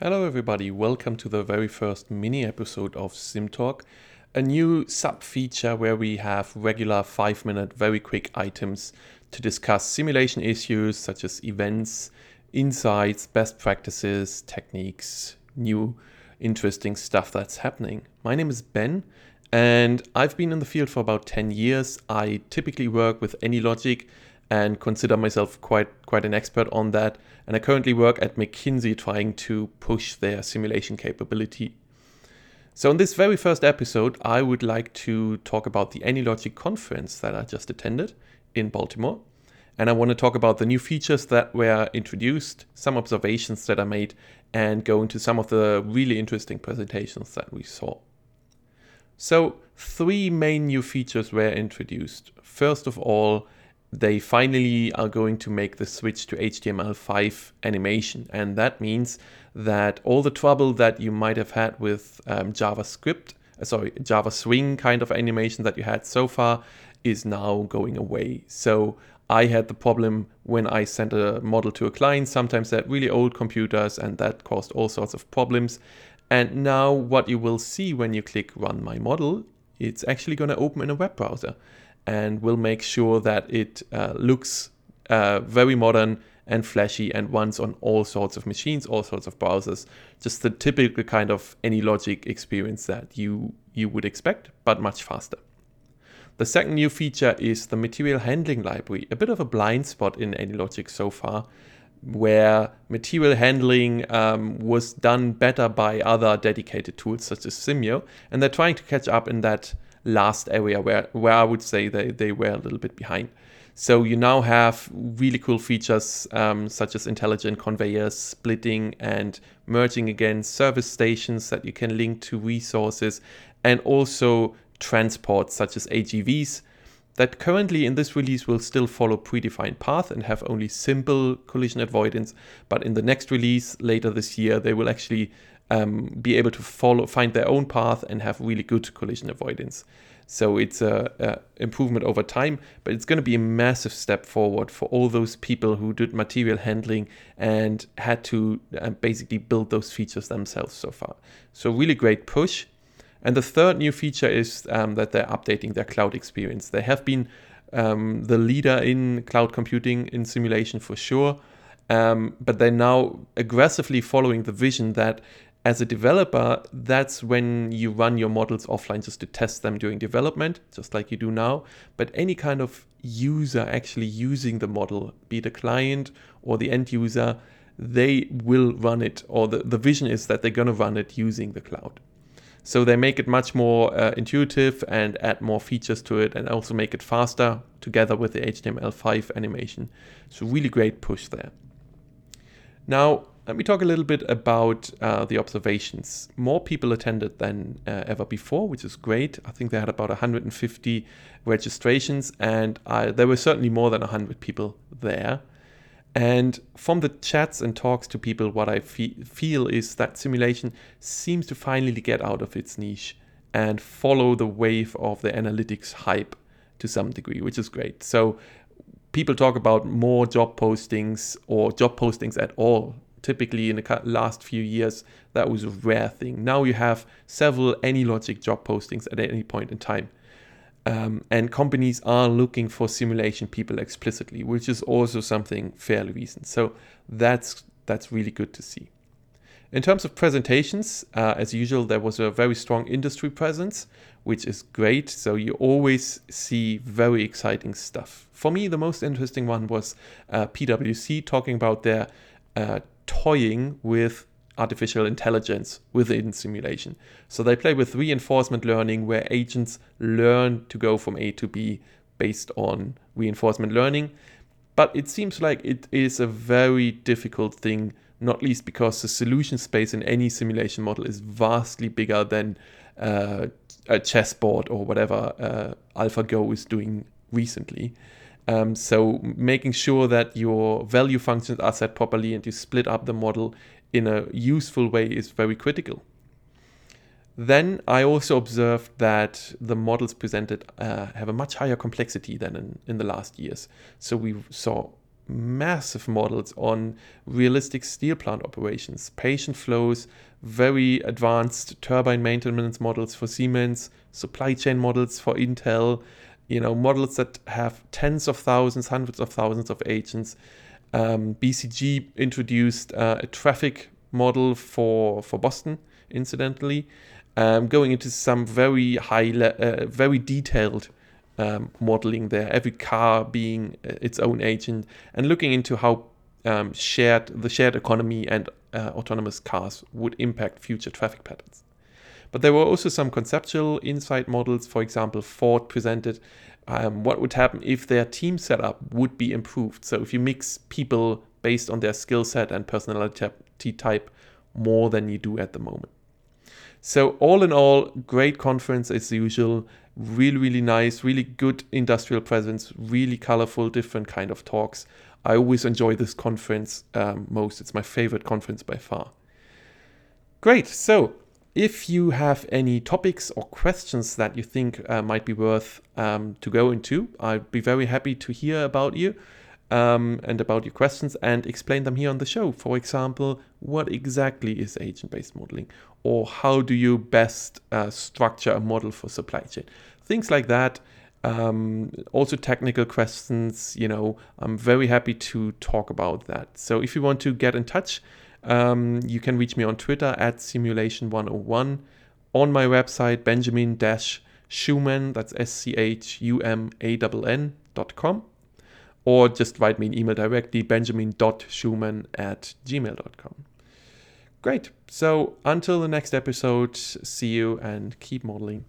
Hello, everybody. Welcome to the very first mini episode of SimTalk, a new sub feature where we have regular five minute, very quick items to discuss simulation issues such as events, insights, best practices, techniques, new interesting stuff that's happening. My name is Ben, and I've been in the field for about 10 years. I typically work with AnyLogic and consider myself quite quite an expert on that. And I currently work at McKinsey trying to push their simulation capability. So in this very first episode, I would like to talk about the AnyLogic conference that I just attended in Baltimore. And I want to talk about the new features that were introduced, some observations that I made, and go into some of the really interesting presentations that we saw. So, three main new features were introduced. First of all, they finally are going to make the switch to HTML5 animation. And that means that all the trouble that you might have had with um, JavaScript, uh, sorry, Java Swing kind of animation that you had so far is now going away. So I had the problem when I sent a model to a client. Sometimes they had really old computers and that caused all sorts of problems. And now what you will see when you click run my model, it's actually going to open in a web browser and we'll make sure that it uh, looks uh, very modern and flashy and runs on all sorts of machines, all sorts of browsers. Just the typical kind of AnyLogic experience that you you would expect, but much faster. The second new feature is the material handling library, a bit of a blind spot in AnyLogic so far, where material handling um, was done better by other dedicated tools such as Simio, and they're trying to catch up in that last area where, where I would say they, they were a little bit behind. So you now have really cool features um, such as intelligent conveyors, splitting and merging again, service stations that you can link to resources, and also transports such as AGVs that currently in this release will still follow predefined path and have only simple collision avoidance. But in the next release later this year, they will actually um, be able to follow, find their own path and have really good collision avoidance. So it's a, a improvement over time, but it's going to be a massive step forward for all those people who did material handling and had to uh, basically build those features themselves so far. So really great push. And the third new feature is um, that they're updating their cloud experience. They have been um, the leader in cloud computing in simulation for sure. Um, but they're now aggressively following the vision that as a developer, that's when you run your models offline just to test them during development, just like you do now. But any kind of user actually using the model, be it a client or the end user, they will run it, or the, the vision is that they're going to run it using the cloud. So they make it much more uh, intuitive and add more features to it and also make it faster together with the HTML5 animation. So, really great push there. Now, let me talk a little bit about uh, the observations. More people attended than uh, ever before, which is great. I think they had about 150 registrations, and I, there were certainly more than 100 people there. And from the chats and talks to people, what I fe- feel is that simulation seems to finally get out of its niche and follow the wave of the analytics hype to some degree, which is great. So people talk about more job postings or job postings at all typically in the last few years that was a rare thing. Now you have several AnyLogic job postings at any point in time. Um, and companies are looking for simulation people explicitly which is also something fairly recent. So that's that's really good to see. In terms of presentations uh, as usual there was a very strong industry presence which is great. So you always see very exciting stuff. For me the most interesting one was uh, pwc talking about their uh, toying with artificial intelligence within simulation. So they play with reinforcement learning where agents learn to go from A to B based on reinforcement learning. But it seems like it is a very difficult thing, not least because the solution space in any simulation model is vastly bigger than uh, a chessboard or whatever uh, AlphaGo is doing recently. Um, so making sure that your value functions are set properly and you split up the model in a useful way is very critical. Then I also observed that the models presented uh, have a much higher complexity than in, in the last years. So we saw massive models on realistic steel plant operations, patient flows, very advanced turbine maintenance models for Siemens, supply chain models for Intel, you know, models that have tens of thousands, hundreds of thousands of agents. Um, BCG introduced uh, a traffic model for, for Boston, incidentally, um, going into some very high, le- uh, very detailed um, modeling there, every car being uh, its own agent, and looking into how um, shared the shared economy and uh, autonomous cars would impact future traffic patterns. But there were also some conceptual insight models. For example, Ford presented um, what would happen if their team setup would be improved. So if you mix people based on their skill set and personality type more than you do at the moment. So all in all, great conference as usual. Really, really nice, really good industrial presence, really colorful, different kind of talks. I always enjoy this conference um, most. It's my favorite conference by far. Great. So if you have any topics or questions that you think uh, might be worth um, to go into, I'd be very happy to hear about you um, and about your questions and explain them here on the show. For example, what exactly is agent based modeling? Or how do you best uh, structure a model for supply chain? Things like that. Um, also, technical questions, you know, I'm very happy to talk about that. So, if you want to get in touch, um, you can reach me on Twitter at simulation101, on my website, benjamin schumann, that's S C H U M A N N dot com or just write me an email directly, benjamin.schumann at gmail.com. Great. So until the next episode, see you and keep modeling.